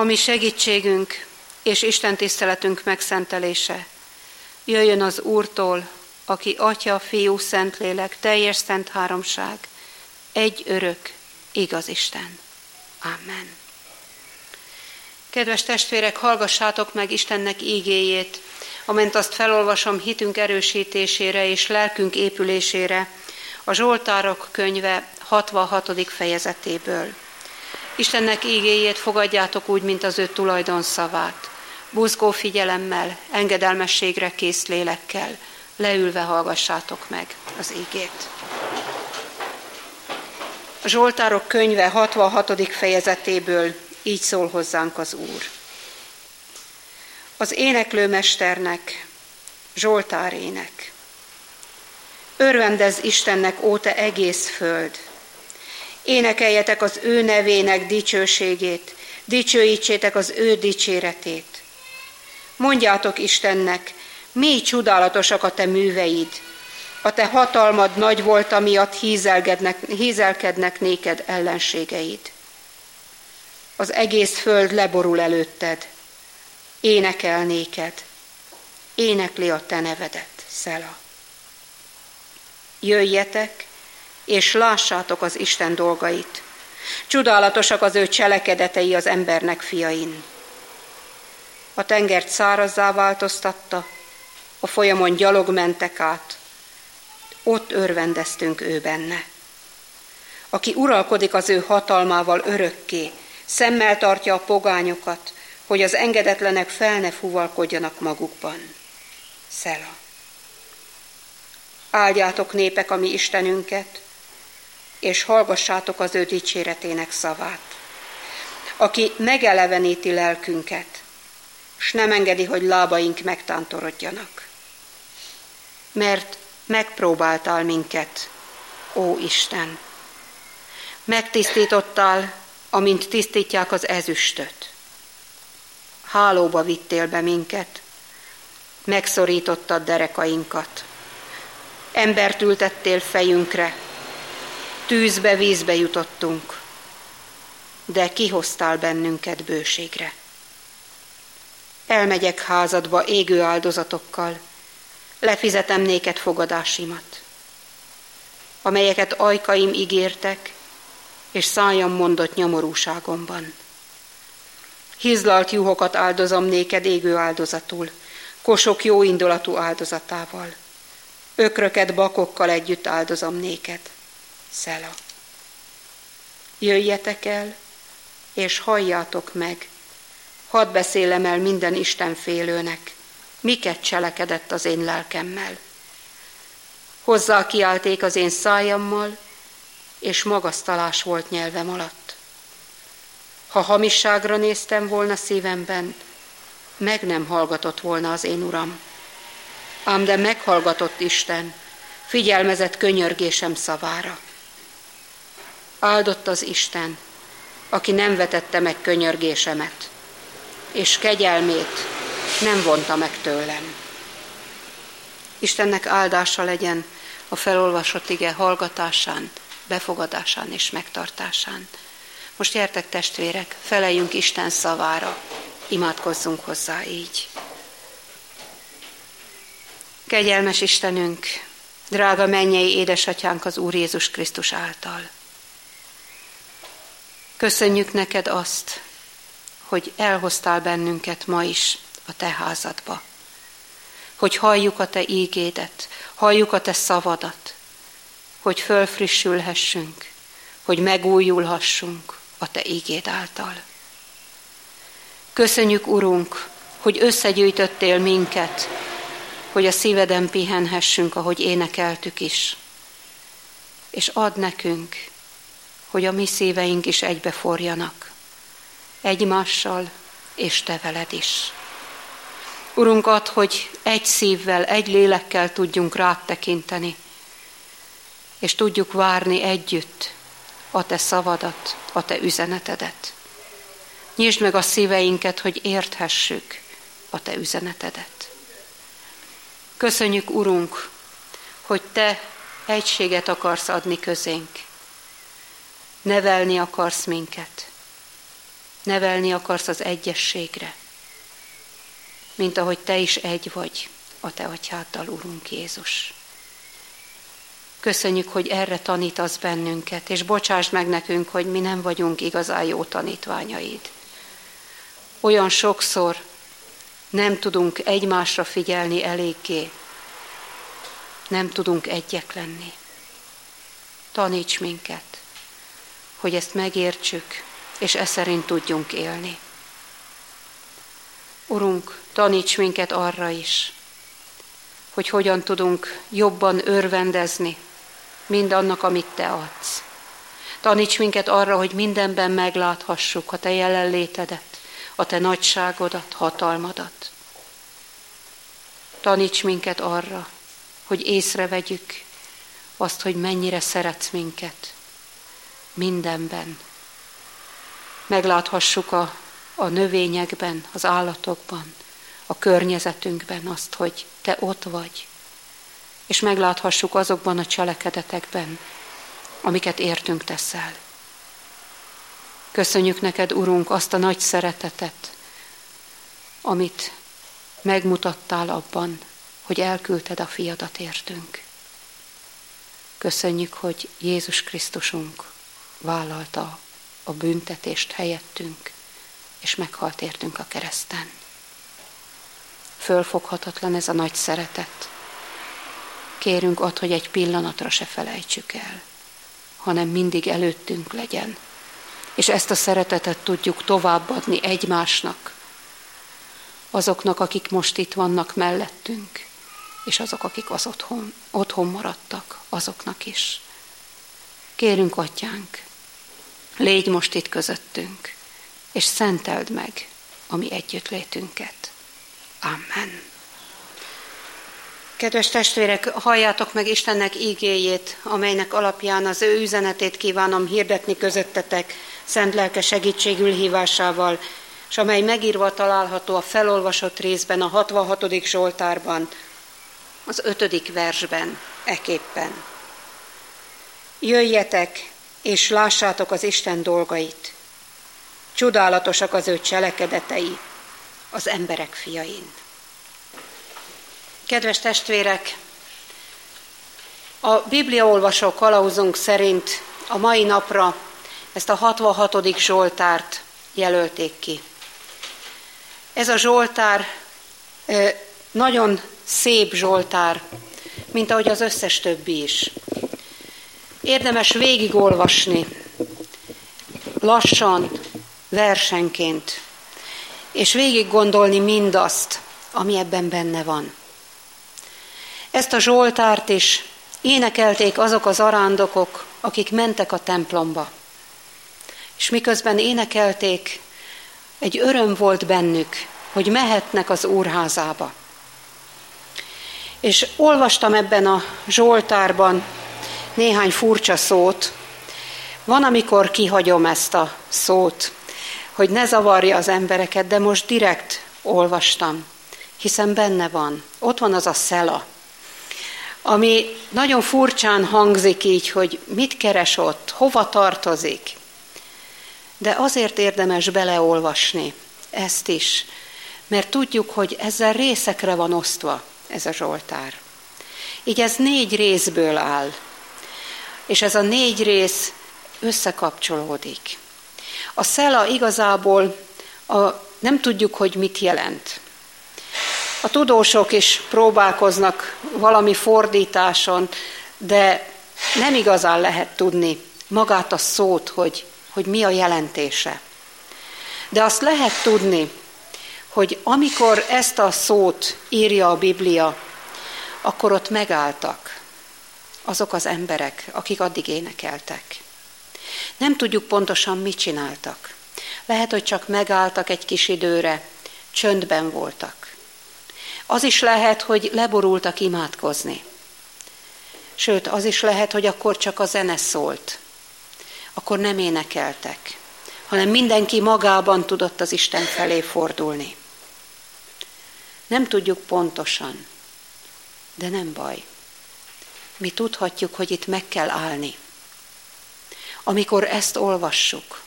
ami segítségünk és Isten tiszteletünk megszentelése jöjjön az Úrtól, aki Atya, Fiú, Szentlélek, teljes szent háromság, egy örök, igaz Isten. Amen. Kedves testvérek, hallgassátok meg Istennek ígéjét, amint azt felolvasom hitünk erősítésére és lelkünk épülésére, a Zsoltárok könyve 66. fejezetéből. Istennek ígéjét fogadjátok úgy, mint az ő tulajdonszavát. Buzgó figyelemmel, engedelmességre kész lélekkel, leülve hallgassátok meg az ígét. A Zsoltárok könyve 66. fejezetéből így szól hozzánk az Úr. Az éneklőmesternek Zsoltárének. Örvendez Istennek óta egész föld. Énekeljetek az ő nevének dicsőségét, dicsőítsétek az ő dicséretét. Mondjátok Istennek, mi csodálatosak a te műveid, a te hatalmad nagy volt, amiatt hízelkednek néked ellenségeid. Az egész föld leborul előtted, énekel néked, énekli a te nevedet, Szela. Jöjjetek, és lássátok az Isten dolgait. Csodálatosak az ő cselekedetei az embernek fiain. A tengert szárazzá változtatta, a folyamon gyalog mentek át, ott örvendeztünk ő benne. Aki uralkodik az ő hatalmával örökké, szemmel tartja a pogányokat, hogy az engedetlenek fel ne fuvalkodjanak magukban. Szela. Áldjátok népek a mi Istenünket, és hallgassátok az ő dicséretének szavát. Aki megeleveníti lelkünket, s nem engedi, hogy lábaink megtántorodjanak. Mert megpróbáltál minket, ó Isten. Megtisztítottál, amint tisztítják az ezüstöt. Hálóba vittél be minket, megszorítottad derekainkat. Embert ültettél fejünkre, tűzbe, vízbe jutottunk, de kihoztál bennünket bőségre. Elmegyek házadba égő áldozatokkal, lefizetem néked fogadásimat, amelyeket ajkaim ígértek, és szájam mondott nyomorúságomban. Hizlalt juhokat áldozom néked égő áldozatul, kosok jó indulatú áldozatával. Ökröket bakokkal együtt áldozom néked. Szela. Jöjjetek el, és halljátok meg, hadd beszélem el minden Isten félőnek, miket cselekedett az én lelkemmel. Hozzá kiálték az én szájammal, és magasztalás volt nyelvem alatt. Ha hamisságra néztem volna szívemben, meg nem hallgatott volna az én uram. Ám de meghallgatott Isten, figyelmezett könyörgésem szavára. Áldott az Isten, aki nem vetette meg könyörgésemet, és kegyelmét nem vonta meg tőlem. Istennek áldása legyen a felolvasott ige hallgatásán, befogadásán és megtartásán. Most gyertek testvérek, feleljünk Isten szavára, imádkozzunk hozzá így. Kegyelmes Istenünk, drága mennyei édesatyánk az Úr Jézus Krisztus által. Köszönjük neked azt, hogy elhoztál bennünket ma is a te házadba. Hogy halljuk a te ígédet, halljuk a te szavadat, hogy fölfrissülhessünk, hogy megújulhassunk a te ígéd által. Köszönjük, Urunk, hogy összegyűjtöttél minket, hogy a szíveden pihenhessünk, ahogy énekeltük is. És ad nekünk, hogy a mi szíveink is egybeforjanak, egymással és te veled is. Urunk, ad, hogy egy szívvel, egy lélekkel tudjunk rád tekinteni, és tudjuk várni együtt a te szavadat, a te üzenetedet. Nyisd meg a szíveinket, hogy érthessük a te üzenetedet. Köszönjük, Urunk, hogy te egységet akarsz adni közénk. Nevelni akarsz minket. nevelni akarsz az egyességre, mint ahogy te is egy vagy a te atyáddal, Urunk Jézus. Köszönjük, hogy erre tanítasz bennünket, és bocsáss meg nekünk, hogy mi nem vagyunk igazán jó tanítványaid. Olyan sokszor nem tudunk egymásra figyelni eléggé, nem tudunk egyek lenni. Taníts minket, hogy ezt megértsük, és e szerint tudjunk élni. Urunk, taníts minket arra is, hogy hogyan tudunk jobban örvendezni mindannak, amit Te adsz. Taníts minket arra, hogy mindenben megláthassuk a Te jelenlétedet, a Te nagyságodat, hatalmadat. Taníts minket arra, hogy észrevegyük azt, hogy mennyire szeretsz minket mindenben. Megláthassuk a, a növényekben, az állatokban, a környezetünkben azt, hogy Te ott vagy, és megláthassuk azokban a cselekedetekben, amiket értünk teszel. Köszönjük neked, Urunk, azt a nagy szeretetet, amit megmutattál abban, hogy elküldted a fiadat értünk. Köszönjük, hogy Jézus Krisztusunk vállalta a büntetést helyettünk, és meghalt értünk a kereszten. Fölfoghatatlan ez a nagy szeretet. Kérünk ott, hogy egy pillanatra se felejtsük el, hanem mindig előttünk legyen. És ezt a szeretetet tudjuk továbbadni egymásnak, azoknak, akik most itt vannak mellettünk, és azok, akik az otthon, otthon maradtak, azoknak is. Kérünk, Atyánk, légy most itt közöttünk, és szenteld meg a mi együttlétünket. Amen. Kedves testvérek, halljátok meg Istennek ígéjét, amelynek alapján az ő üzenetét kívánom hirdetni közöttetek, szent lelke segítségül hívásával, és amely megírva található a felolvasott részben, a 66. Zsoltárban, az ötödik versben, eképpen. Jöjjetek, és lássátok az Isten dolgait. Csodálatosak az ő cselekedetei az emberek fiain. Kedves testvérek, a Bibliaolvasó kalauzunk szerint a mai napra ezt a 66. Zsoltárt jelölték ki. Ez a Zsoltár nagyon szép Zsoltár, mint ahogy az összes többi is. Érdemes végigolvasni, lassan, versenként, és végig gondolni mindazt, ami ebben benne van. Ezt a Zsoltárt is énekelték azok az arándokok, akik mentek a templomba. És miközben énekelték, egy öröm volt bennük, hogy mehetnek az úrházába. És olvastam ebben a Zsoltárban néhány furcsa szót. Van, amikor kihagyom ezt a szót, hogy ne zavarja az embereket, de most direkt olvastam, hiszen benne van. Ott van az a szela, ami nagyon furcsán hangzik így, hogy mit keres ott, hova tartozik. De azért érdemes beleolvasni ezt is, mert tudjuk, hogy ezzel részekre van osztva ez a Zsoltár. Így ez négy részből áll, és ez a négy rész összekapcsolódik. A szela igazából a, nem tudjuk, hogy mit jelent. A tudósok is próbálkoznak valami fordításon, de nem igazán lehet tudni magát a szót, hogy, hogy mi a jelentése. De azt lehet tudni, hogy amikor ezt a szót írja a Biblia, akkor ott megálltak azok az emberek, akik addig énekeltek. Nem tudjuk pontosan, mit csináltak. Lehet, hogy csak megálltak egy kis időre, csöndben voltak. Az is lehet, hogy leborultak imádkozni. Sőt, az is lehet, hogy akkor csak a zene szólt. Akkor nem énekeltek, hanem mindenki magában tudott az Isten felé fordulni. Nem tudjuk pontosan, de nem baj. Mi tudhatjuk, hogy itt meg kell állni. Amikor ezt olvassuk,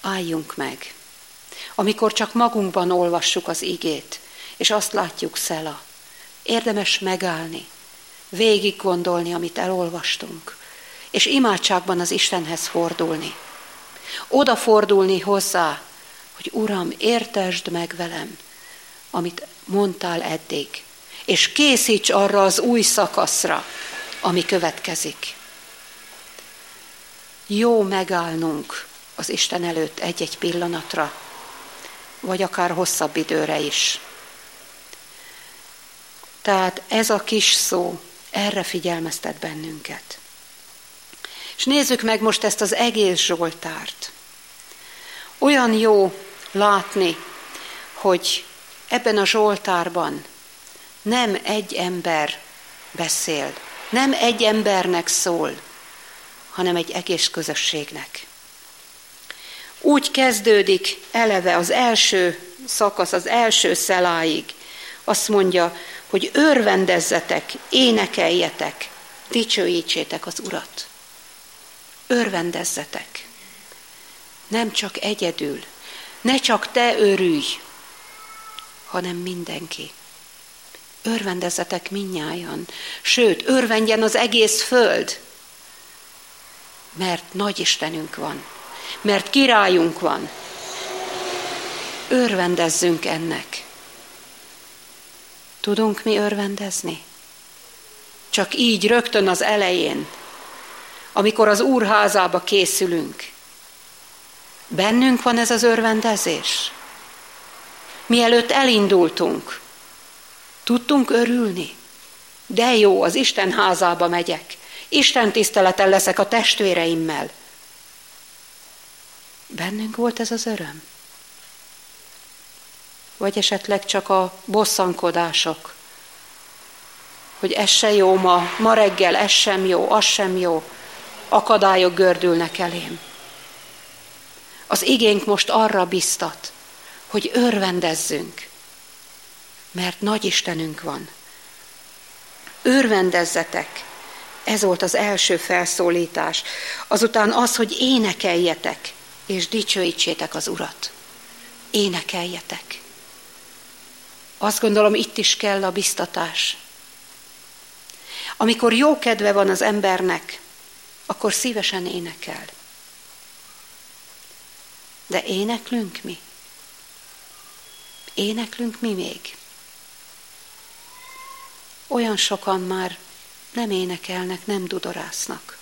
álljunk meg. Amikor csak magunkban olvassuk az igét, és azt látjuk szela, érdemes megállni, végig gondolni, amit elolvastunk, és imádságban az Istenhez fordulni. Oda fordulni hozzá, hogy Uram, értesd meg velem, amit mondtál eddig, és készíts arra az új szakaszra, ami következik. Jó megállnunk az Isten előtt egy-egy pillanatra, vagy akár hosszabb időre is. Tehát ez a kis szó erre figyelmeztet bennünket. És nézzük meg most ezt az egész Zsoltárt. Olyan jó látni, hogy ebben a Zsoltárban nem egy ember beszél, nem egy embernek szól, hanem egy egész közösségnek. Úgy kezdődik eleve az első szakasz, az első szeláig. Azt mondja, hogy örvendezzetek, énekeljetek, dicsőítsétek az Urat. Örvendezzetek. Nem csak egyedül, ne csak te örülj, hanem mindenki. Örvendezzetek minnyájan, sőt, örvendjen az egész föld, mert nagy Istenünk van, mert királyunk van. Örvendezzünk ennek. Tudunk mi örvendezni? Csak így rögtön az elején, amikor az úrházába készülünk. Bennünk van ez az örvendezés. Mielőtt elindultunk, tudtunk örülni. De jó, az Isten házába megyek. Isten tiszteleten leszek a testvéreimmel. Bennünk volt ez az öröm? Vagy esetleg csak a bosszankodások, hogy ez se jó ma, ma reggel ez sem jó, az sem jó, akadályok gördülnek elém. Az igénk most arra biztat, hogy örvendezzünk, mert nagy Istenünk van. Örvendezzetek, ez volt az első felszólítás. Azután az, hogy énekeljetek, és dicsőítsétek az Urat. Énekeljetek. Azt gondolom, itt is kell a biztatás. Amikor jó kedve van az embernek, akkor szívesen énekel. De éneklünk mi? Éneklünk mi még? Olyan sokan már nem énekelnek, nem dudorásznak.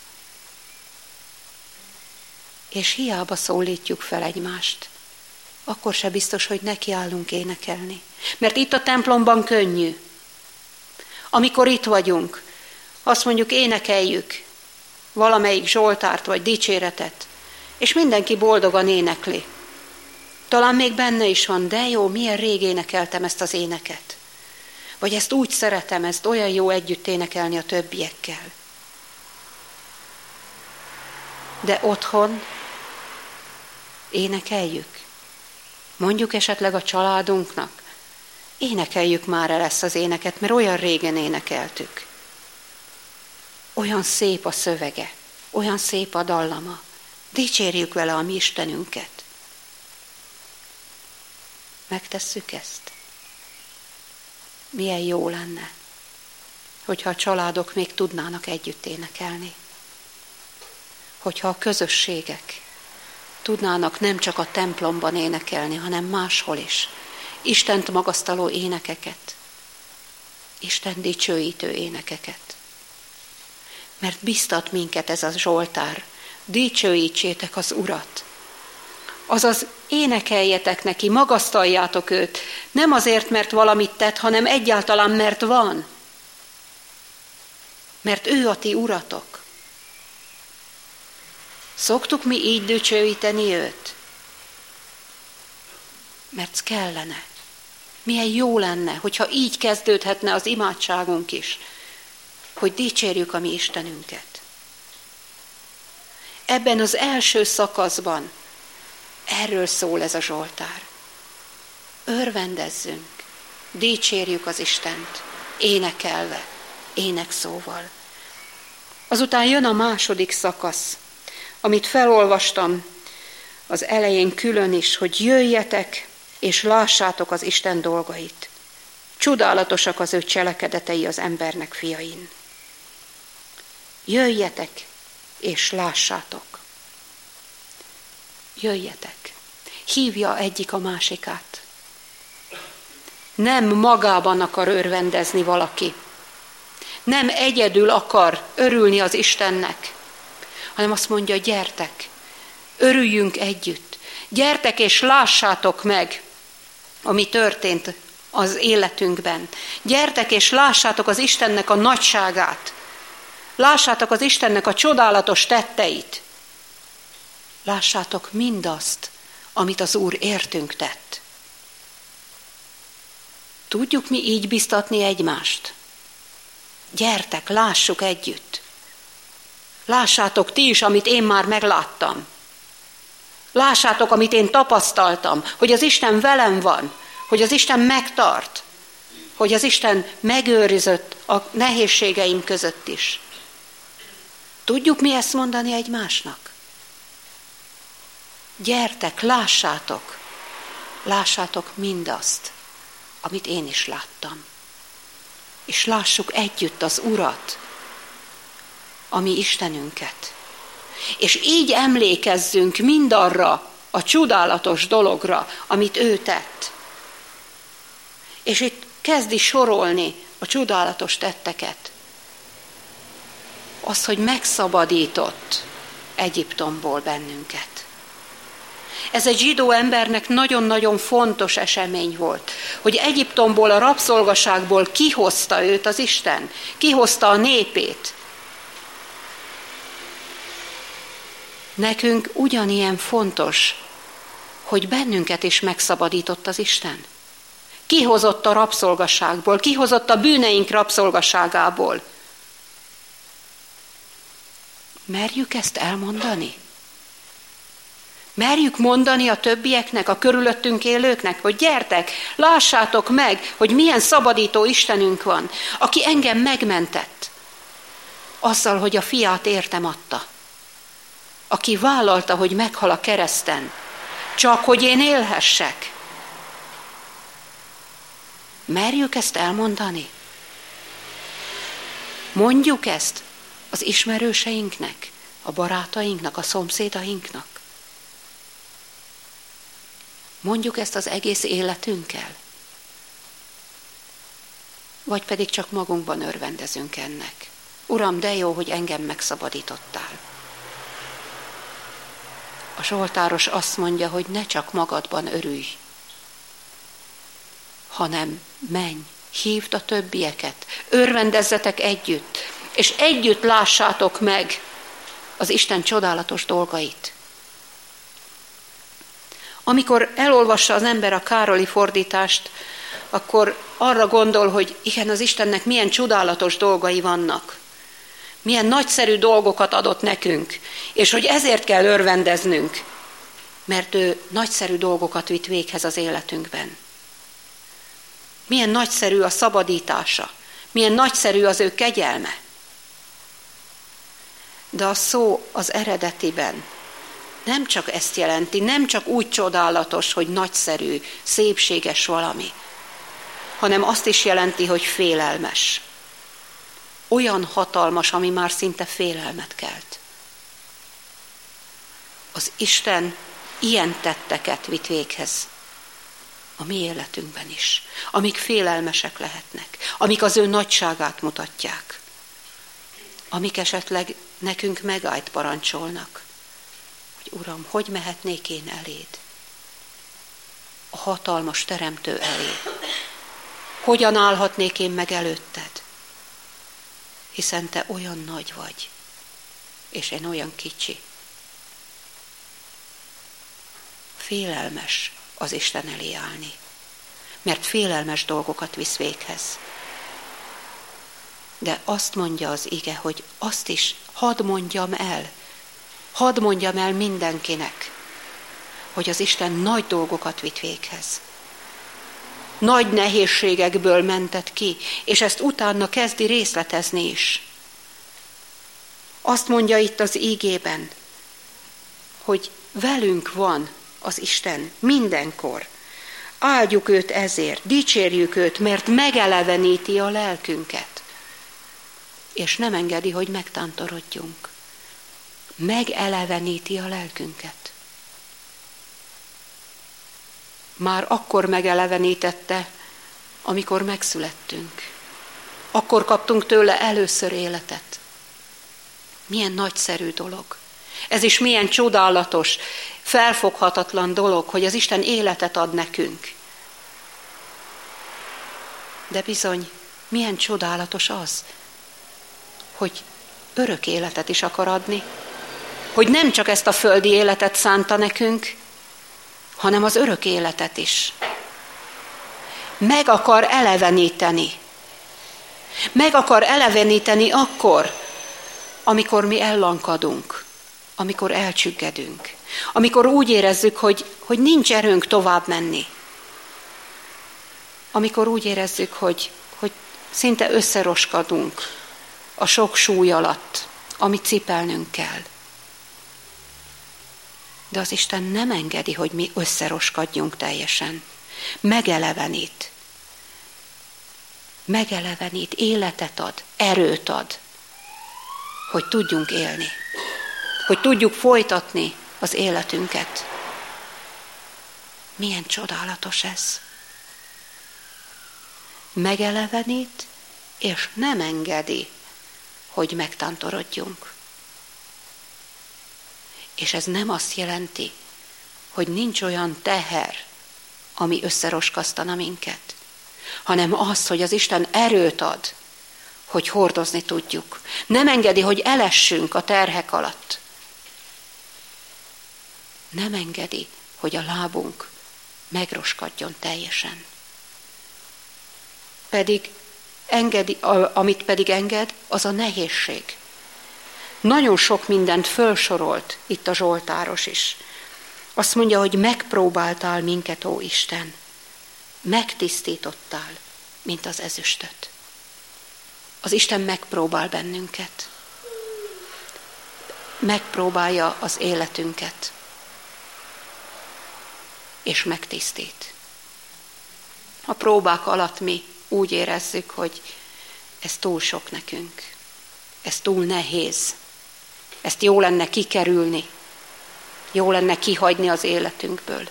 És hiába szólítjuk fel egymást, akkor se biztos, hogy nekiállunk énekelni. Mert itt a templomban könnyű. Amikor itt vagyunk, azt mondjuk énekeljük valamelyik zsoltárt vagy dicséretet, és mindenki boldogan énekli. Talán még benne is van, de jó, milyen rég énekeltem ezt az éneket. Vagy ezt úgy szeretem, ezt olyan jó együtt énekelni a többiekkel. De otthon énekeljük. Mondjuk esetleg a családunknak, énekeljük már el ezt az éneket, mert olyan régen énekeltük. Olyan szép a szövege, olyan szép a dallama. Dicsérjük vele a mi Istenünket. Megtesszük ezt? Milyen jó lenne, hogyha a családok még tudnának együtt énekelni. Hogyha a közösségek tudnának nem csak a templomban énekelni, hanem máshol is. Istent magasztaló énekeket, Isten dicsőítő énekeket. Mert biztat minket ez a Zsoltár, dicsőítsétek az Urat. Azaz énekeljetek neki, magasztaljátok őt, nem azért, mert valamit tett, hanem egyáltalán, mert van. Mert ő a ti uratok. Szoktuk mi így dicsőíteni őt? Mert kellene. Milyen jó lenne, hogyha így kezdődhetne az imádságunk is, hogy dicsérjük a mi Istenünket. Ebben az első szakaszban erről szól ez a Zsoltár. Örvendezzünk, dicsérjük az Istent, énekelve, énekszóval. Azután jön a második szakasz, amit felolvastam az elején külön is, hogy jöjjetek és lássátok az Isten dolgait. Csodálatosak az ő cselekedetei az embernek fiain. Jöjjetek és lássátok. Jöjjetek. Hívja egyik a másikát. Nem magában akar örvendezni valaki. Nem egyedül akar örülni az Istennek, hanem azt mondja, gyertek, örüljünk együtt. Gyertek és lássátok meg, ami történt az életünkben. Gyertek és lássátok az Istennek a nagyságát. Lássátok az Istennek a csodálatos tetteit. Lássátok mindazt, amit az Úr értünk tett. Tudjuk mi így biztatni egymást? Gyertek, lássuk együtt. Lássátok ti is, amit én már megláttam. Lássátok, amit én tapasztaltam, hogy az Isten velem van, hogy az Isten megtart, hogy az Isten megőrizött a nehézségeim között is. Tudjuk mi ezt mondani egymásnak? Gyertek, lássátok, lássátok mindazt, amit én is láttam. És lássuk együtt az Urat, a mi Istenünket. És így emlékezzünk mindarra a csodálatos dologra, amit ő tett. És itt kezdi sorolni a csodálatos tetteket. Az, hogy megszabadított Egyiptomból bennünket. Ez egy zsidó embernek nagyon-nagyon fontos esemény volt, hogy Egyiptomból, a rabszolgaságból kihozta őt az Isten, kihozta a népét. Nekünk ugyanilyen fontos, hogy bennünket is megszabadított az Isten. Kihozott a rabszolgaságból, kihozott a bűneink rabszolgaságából. Merjük ezt elmondani? Merjük mondani a többieknek, a körülöttünk élőknek, hogy gyertek, lássátok meg, hogy milyen szabadító Istenünk van, aki engem megmentett. Azzal, hogy a fiát értem adta. Aki vállalta, hogy meghal a kereszten, csak hogy én élhessek. Merjük ezt elmondani? Mondjuk ezt az ismerőseinknek, a barátainknak, a szomszédainknak. Mondjuk ezt az egész életünkkel? Vagy pedig csak magunkban örvendezünk ennek? Uram, de jó, hogy engem megszabadítottál. A Zsoltáros azt mondja, hogy ne csak magadban örülj, hanem menj, hívd a többieket, örvendezzetek együtt, és együtt lássátok meg az Isten csodálatos dolgait. Amikor elolvassa az ember a Károli fordítást, akkor arra gondol, hogy igen, az Istennek milyen csodálatos dolgai vannak. Milyen nagyszerű dolgokat adott nekünk, és hogy ezért kell örvendeznünk, mert ő nagyszerű dolgokat vitt véghez az életünkben. Milyen nagyszerű a szabadítása, milyen nagyszerű az ő kegyelme. De a szó az eredetiben nem csak ezt jelenti, nem csak úgy csodálatos, hogy nagyszerű, szépséges valami, hanem azt is jelenti, hogy félelmes. Olyan hatalmas, ami már szinte félelmet kelt. Az Isten ilyen tetteket vitt véghez a mi életünkben is, amik félelmesek lehetnek, amik az ő nagyságát mutatják, amik esetleg nekünk megállt parancsolnak hogy Uram, hogy mehetnék én eléd? A hatalmas teremtő elé. Hogyan állhatnék én meg előtted? Hiszen te olyan nagy vagy, és én olyan kicsi. Félelmes az Isten elé állni, mert félelmes dolgokat visz véghez. De azt mondja az ige, hogy azt is hadd mondjam el, Hadd mondjam el mindenkinek, hogy az Isten nagy dolgokat vitt véghez. Nagy nehézségekből mentett ki, és ezt utána kezdi részletezni is. Azt mondja itt az ígében, hogy velünk van az Isten mindenkor. Áldjuk őt ezért, dicsérjük őt, mert megeleveníti a lelkünket. És nem engedi, hogy megtantorodjunk. Megeleveníti a lelkünket. Már akkor megelevenítette, amikor megszülettünk. Akkor kaptunk tőle először életet. Milyen nagyszerű dolog. Ez is milyen csodálatos, felfoghatatlan dolog, hogy az Isten életet ad nekünk. De bizony, milyen csodálatos az, hogy örök életet is akar adni, hogy nem csak ezt a földi életet szánta nekünk, hanem az örök életet is. Meg akar eleveníteni. Meg akar eleveníteni akkor, amikor mi ellankadunk, amikor elcsüggedünk, amikor úgy érezzük, hogy, hogy nincs erőnk tovább menni, amikor úgy érezzük, hogy, hogy szinte összeroskadunk a sok súly alatt, amit cipelnünk kell. De az Isten nem engedi, hogy mi összeroskadjunk teljesen. Megelevenít. Megelevenít, életet ad, erőt ad, hogy tudjunk élni, hogy tudjuk folytatni az életünket. Milyen csodálatos ez. Megelevenít, és nem engedi, hogy megtantorodjunk. És ez nem azt jelenti, hogy nincs olyan teher, ami összeroskasztana minket, hanem az, hogy az Isten erőt ad, hogy hordozni tudjuk. Nem engedi, hogy elessünk a terhek alatt. Nem engedi, hogy a lábunk megroskadjon teljesen. Pedig engedi, amit pedig enged, az a nehézség. Nagyon sok mindent fölsorolt itt a Zsoltáros is. Azt mondja, hogy megpróbáltál minket, ó Isten, megtisztítottál, mint az ezüstöt. Az Isten megpróbál bennünket. Megpróbálja az életünket. És megtisztít. A próbák alatt mi úgy érezzük, hogy ez túl sok nekünk. Ez túl nehéz. Ezt jó lenne kikerülni. Jó lenne kihagyni az életünkből.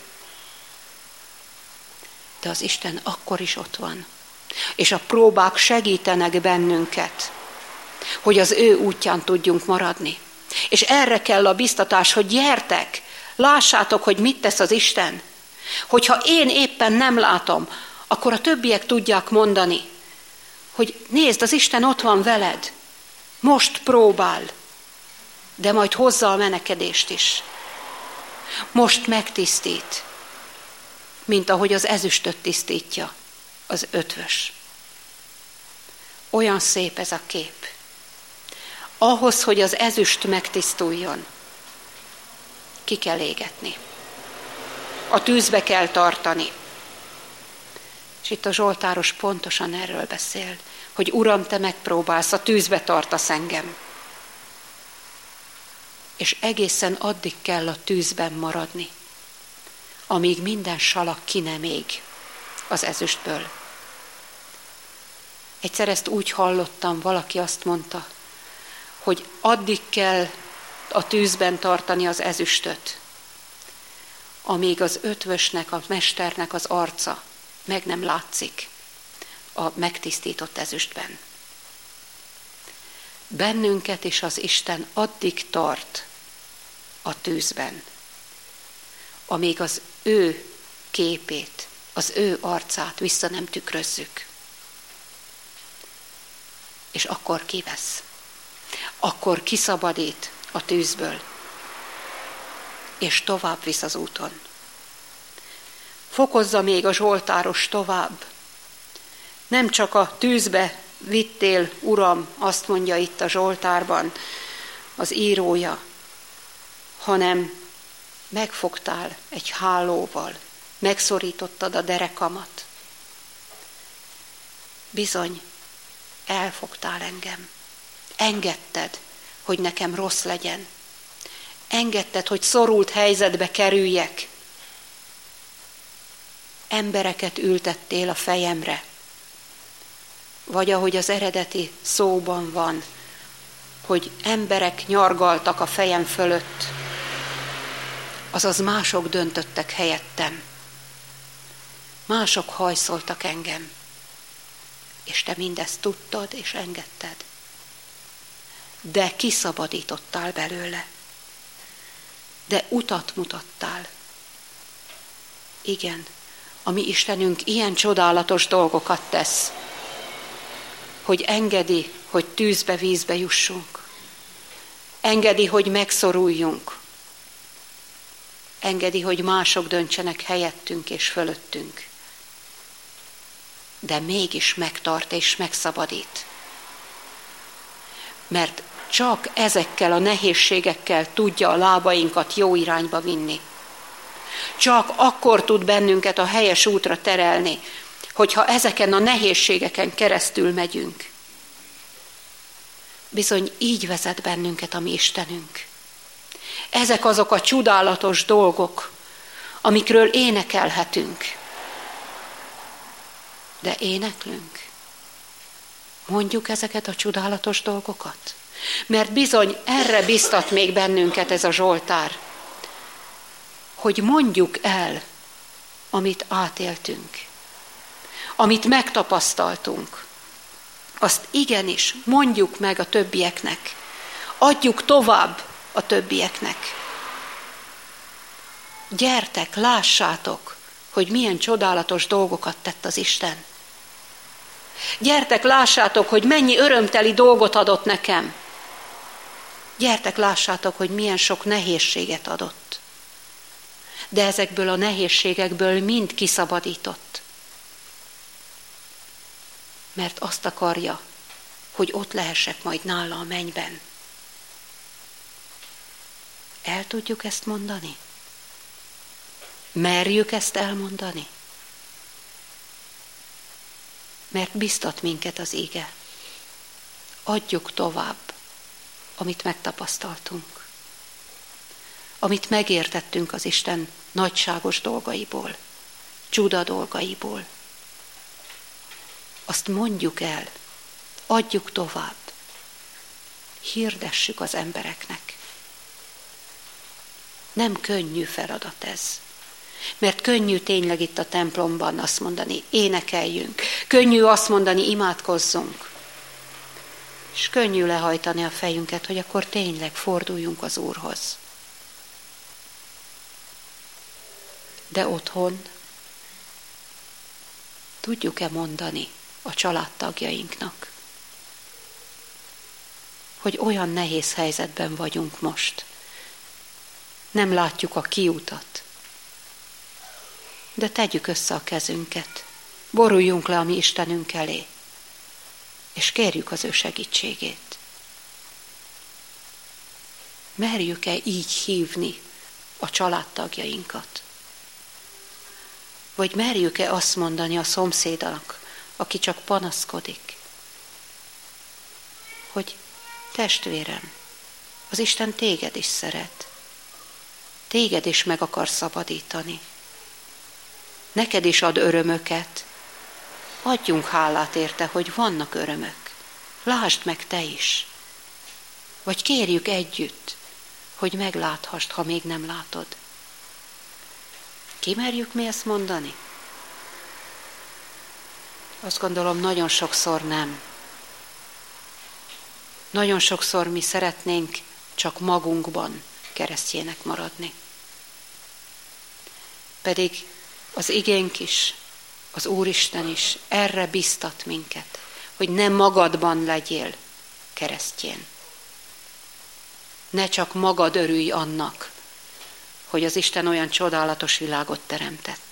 De az Isten akkor is ott van. És a próbák segítenek bennünket, hogy az ő útján tudjunk maradni. És erre kell a biztatás, hogy gyertek, lássátok, hogy mit tesz az Isten. Hogyha én éppen nem látom, akkor a többiek tudják mondani, hogy nézd, az Isten ott van veled, most próbál, de majd hozza a menekedést is. Most megtisztít, mint ahogy az ezüstöt tisztítja az ötvös. Olyan szép ez a kép. Ahhoz, hogy az ezüst megtisztuljon, ki kell égetni. A tűzbe kell tartani. És itt a Zsoltáros pontosan erről beszél, hogy Uram, te megpróbálsz, a tűzbe tartasz engem. És egészen addig kell a tűzben maradni, amíg minden salak ki nem ég az ezüstből. Egyszer ezt úgy hallottam, valaki azt mondta, hogy addig kell a tűzben tartani az ezüstöt, amíg az ötvösnek, a mesternek az arca meg nem látszik a megtisztított ezüstben. Bennünket is az Isten addig tart a tűzben, amíg az ő képét, az ő arcát vissza nem tükrözzük. És akkor kivesz. Akkor kiszabadít a tűzből, és tovább visz az úton. Fokozza még a Zsoltáros tovább. Nem csak a tűzbe vittél, Uram, azt mondja itt a Zsoltárban az írója, hanem megfogtál egy hálóval, megszorítottad a derekamat. Bizony, elfogtál engem. Engedted, hogy nekem rossz legyen. Engedted, hogy szorult helyzetbe kerüljek. Embereket ültettél a fejemre. Vagy ahogy az eredeti szóban van, hogy emberek nyargaltak a fejem fölött, azaz mások döntöttek helyettem. Mások hajszoltak engem, és te mindezt tudtad és engedted. De kiszabadítottál belőle. De utat mutattál. Igen, a mi Istenünk ilyen csodálatos dolgokat tesz, hogy engedi, hogy tűzbe, vízbe jussunk. Engedi, hogy megszoruljunk. Engedi, hogy mások döntsenek helyettünk és fölöttünk. De mégis megtart és megszabadít. Mert csak ezekkel a nehézségekkel tudja a lábainkat jó irányba vinni. Csak akkor tud bennünket a helyes útra terelni, hogyha ezeken a nehézségeken keresztül megyünk. Bizony így vezet bennünket a mi Istenünk. Ezek azok a csodálatos dolgok, amikről énekelhetünk. De éneklünk. Mondjuk ezeket a csodálatos dolgokat. Mert bizony erre biztat még bennünket ez a Zsoltár, hogy mondjuk el, amit átéltünk, amit megtapasztaltunk, azt igenis mondjuk meg a többieknek, adjuk tovább a többieknek. Gyertek, lássátok, hogy milyen csodálatos dolgokat tett az Isten. Gyertek, lássátok, hogy mennyi örömteli dolgot adott nekem. Gyertek, lássátok, hogy milyen sok nehézséget adott. De ezekből a nehézségekből mind kiszabadított. Mert azt akarja, hogy ott lehessek majd nála a mennyben. El tudjuk ezt mondani? Merjük ezt elmondani? Mert biztat minket az ége. Adjuk tovább, amit megtapasztaltunk. Amit megértettünk az Isten nagyságos dolgaiból, csuda dolgaiból. Azt mondjuk el, adjuk tovább, hirdessük az embereknek. Nem könnyű feladat ez. Mert könnyű tényleg itt a templomban azt mondani, énekeljünk. Könnyű azt mondani, imádkozzunk. És könnyű lehajtani a fejünket, hogy akkor tényleg forduljunk az Úrhoz. De otthon tudjuk-e mondani a családtagjainknak, hogy olyan nehéz helyzetben vagyunk most, nem látjuk a kiutat. De tegyük össze a kezünket, boruljunk le a mi Istenünk elé, és kérjük az ő segítségét. Merjük-e így hívni a családtagjainkat? Vagy merjük-e azt mondani a szomszédnak, aki csak panaszkodik, hogy testvérem, az Isten téged is szeret téged is meg akar szabadítani. Neked is ad örömöket. Adjunk hálát érte, hogy vannak örömök. Lásd meg te is. Vagy kérjük együtt, hogy megláthast, ha még nem látod. Kimerjük mi ezt mondani? Azt gondolom, nagyon sokszor nem. Nagyon sokszor mi szeretnénk csak magunkban keresztjének maradni. Pedig az igénk is, az Úristen is erre biztat minket, hogy nem magadban legyél keresztjén. Ne csak magad örülj annak, hogy az Isten olyan csodálatos világot teremtett.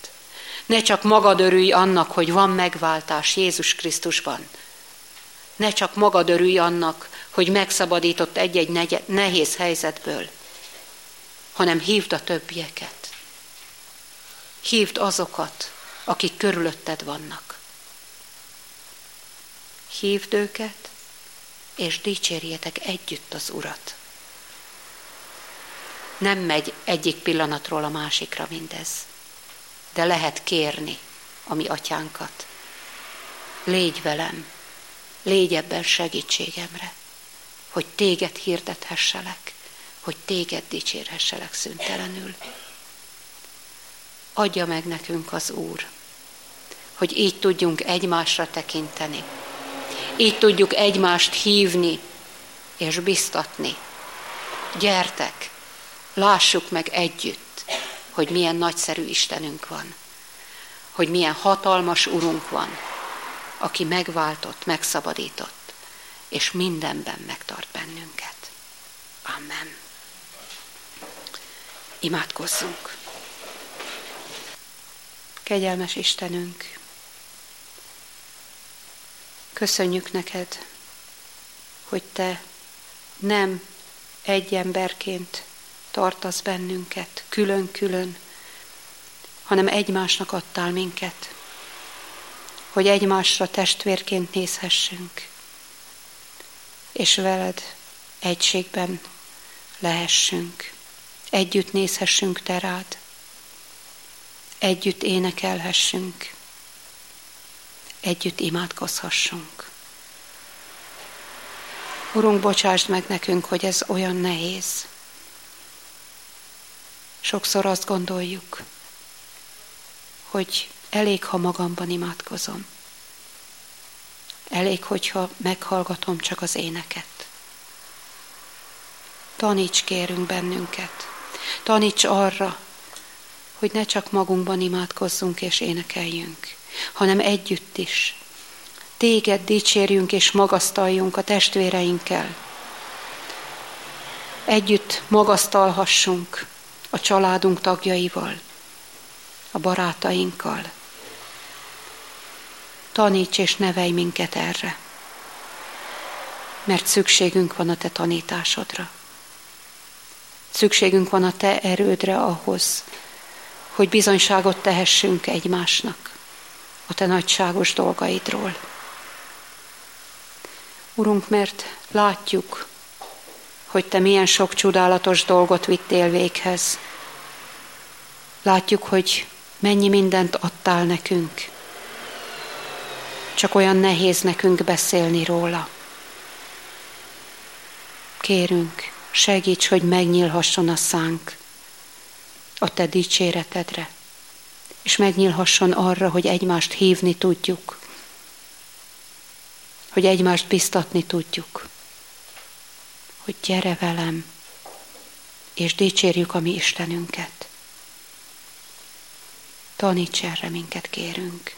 Ne csak magad örülj annak, hogy van megváltás Jézus Krisztusban. Ne csak magad örülj annak, hogy megszabadított egy-egy nehéz helyzetből, hanem hívd a többieket. Hívd azokat, akik körülötted vannak. Hívd őket, és dicsérjetek együtt az Urat. Nem megy egyik pillanatról a másikra mindez. De lehet kérni a mi atyánkat. Légy velem, légy ebben segítségemre, hogy téged hirdethesselek, hogy téged dicsérhesselek szüntelenül. Adja meg nekünk az Úr, hogy így tudjunk egymásra tekinteni, így tudjuk egymást hívni és biztatni. Gyertek, lássuk meg együtt, hogy milyen nagyszerű Istenünk van, hogy milyen hatalmas Urunk van, aki megváltott, megszabadított, és mindenben megtart bennünket. Amen. Imádkozzunk. Kegyelmes Istenünk, köszönjük neked, hogy te nem egy emberként tartasz bennünket, külön-külön, hanem egymásnak adtál minket, hogy egymásra testvérként nézhessünk, és veled egységben lehessünk, együtt nézhessünk te rád, együtt énekelhessünk, együtt imádkozhassunk. Urunk, bocsásd meg nekünk, hogy ez olyan nehéz. Sokszor azt gondoljuk, hogy elég, ha magamban imádkozom. Elég, hogyha meghallgatom csak az éneket. Taníts kérünk bennünket. Taníts arra, hogy ne csak magunkban imádkozzunk és énekeljünk, hanem együtt is. Téged dicsérjünk és magasztaljunk a testvéreinkkel. Együtt magasztalhassunk a családunk tagjaival, a barátainkkal. Taníts és nevelj minket erre, mert szükségünk van a te tanításodra. Szükségünk van a te erődre ahhoz, hogy bizonyságot tehessünk egymásnak a te nagyságos dolgaidról. Urunk, mert látjuk, hogy te milyen sok csodálatos dolgot vittél véghez. Látjuk, hogy mennyi mindent adtál nekünk. Csak olyan nehéz nekünk beszélni róla. Kérünk, segíts, hogy megnyílhasson a szánk a te dicséretedre, és megnyílhasson arra, hogy egymást hívni tudjuk, hogy egymást biztatni tudjuk, hogy gyere velem, és dicsérjük a mi Istenünket. Taníts erre minket, kérünk.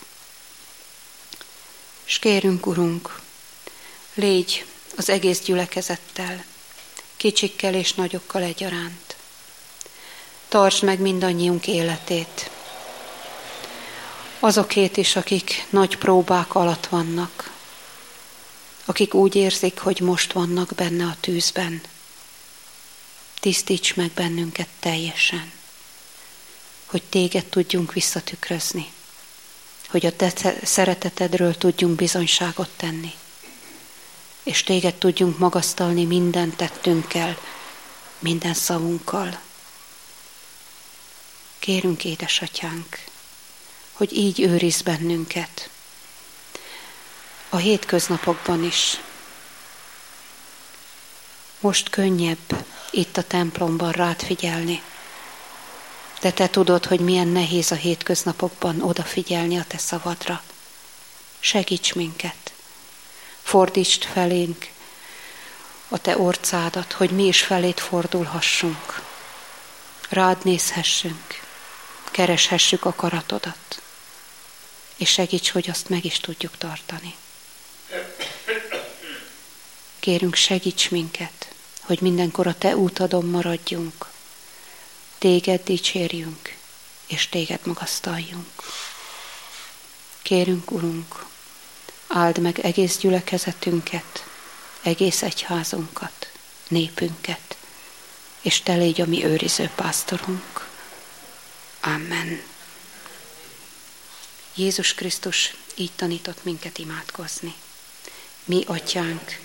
És kérünk, Urunk, légy az egész gyülekezettel, kicsikkel és nagyokkal egyaránt. Tartsd meg mindannyiunk életét. Azokét is, akik nagy próbák alatt vannak, akik úgy érzik, hogy most vannak benne a tűzben. Tisztíts meg bennünket teljesen, hogy téged tudjunk visszatükrözni, hogy a te szeretetedről tudjunk bizonyságot tenni, és téged tudjunk magasztalni minden tettünkkel, minden szavunkkal. Kérünk, édesatyánk, hogy így őriz bennünket, a hétköznapokban is. Most könnyebb itt a templomban rád figyelni, de te tudod, hogy milyen nehéz a hétköznapokban odafigyelni a te szavadra. Segíts minket, fordítsd felénk a te orcádat, hogy mi is felét fordulhassunk, rád nézhessünk, kereshessük a karatodat, és segíts, hogy azt meg is tudjuk tartani. Kérünk, segíts minket, hogy mindenkor a Te útadon maradjunk, Téged dicsérjünk, és Téged magasztaljunk. Kérünk, Urunk, áld meg egész gyülekezetünket, egész egyházunkat, népünket, és Te légy a mi őriző pásztorunk. Amen. Jézus Krisztus így tanított minket imádkozni. Mi, Atyánk,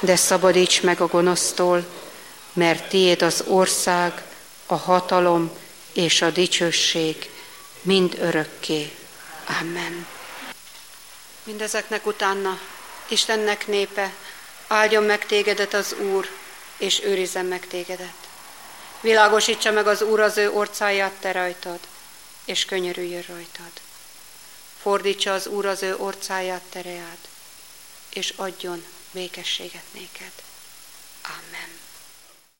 de szabadíts meg a gonosztól, mert tiéd az ország, a hatalom és a dicsőség mind örökké. Amen. Mindezeknek utána Istennek népe, áldjon meg tégedet az Úr, és őrizzen meg tégedet. Világosítsa meg az Úr az ő orcáját te rajtad, és könyörüljön rajtad. Fordítsa az Úr az ő orcáját tereád, és adjon békességet néked.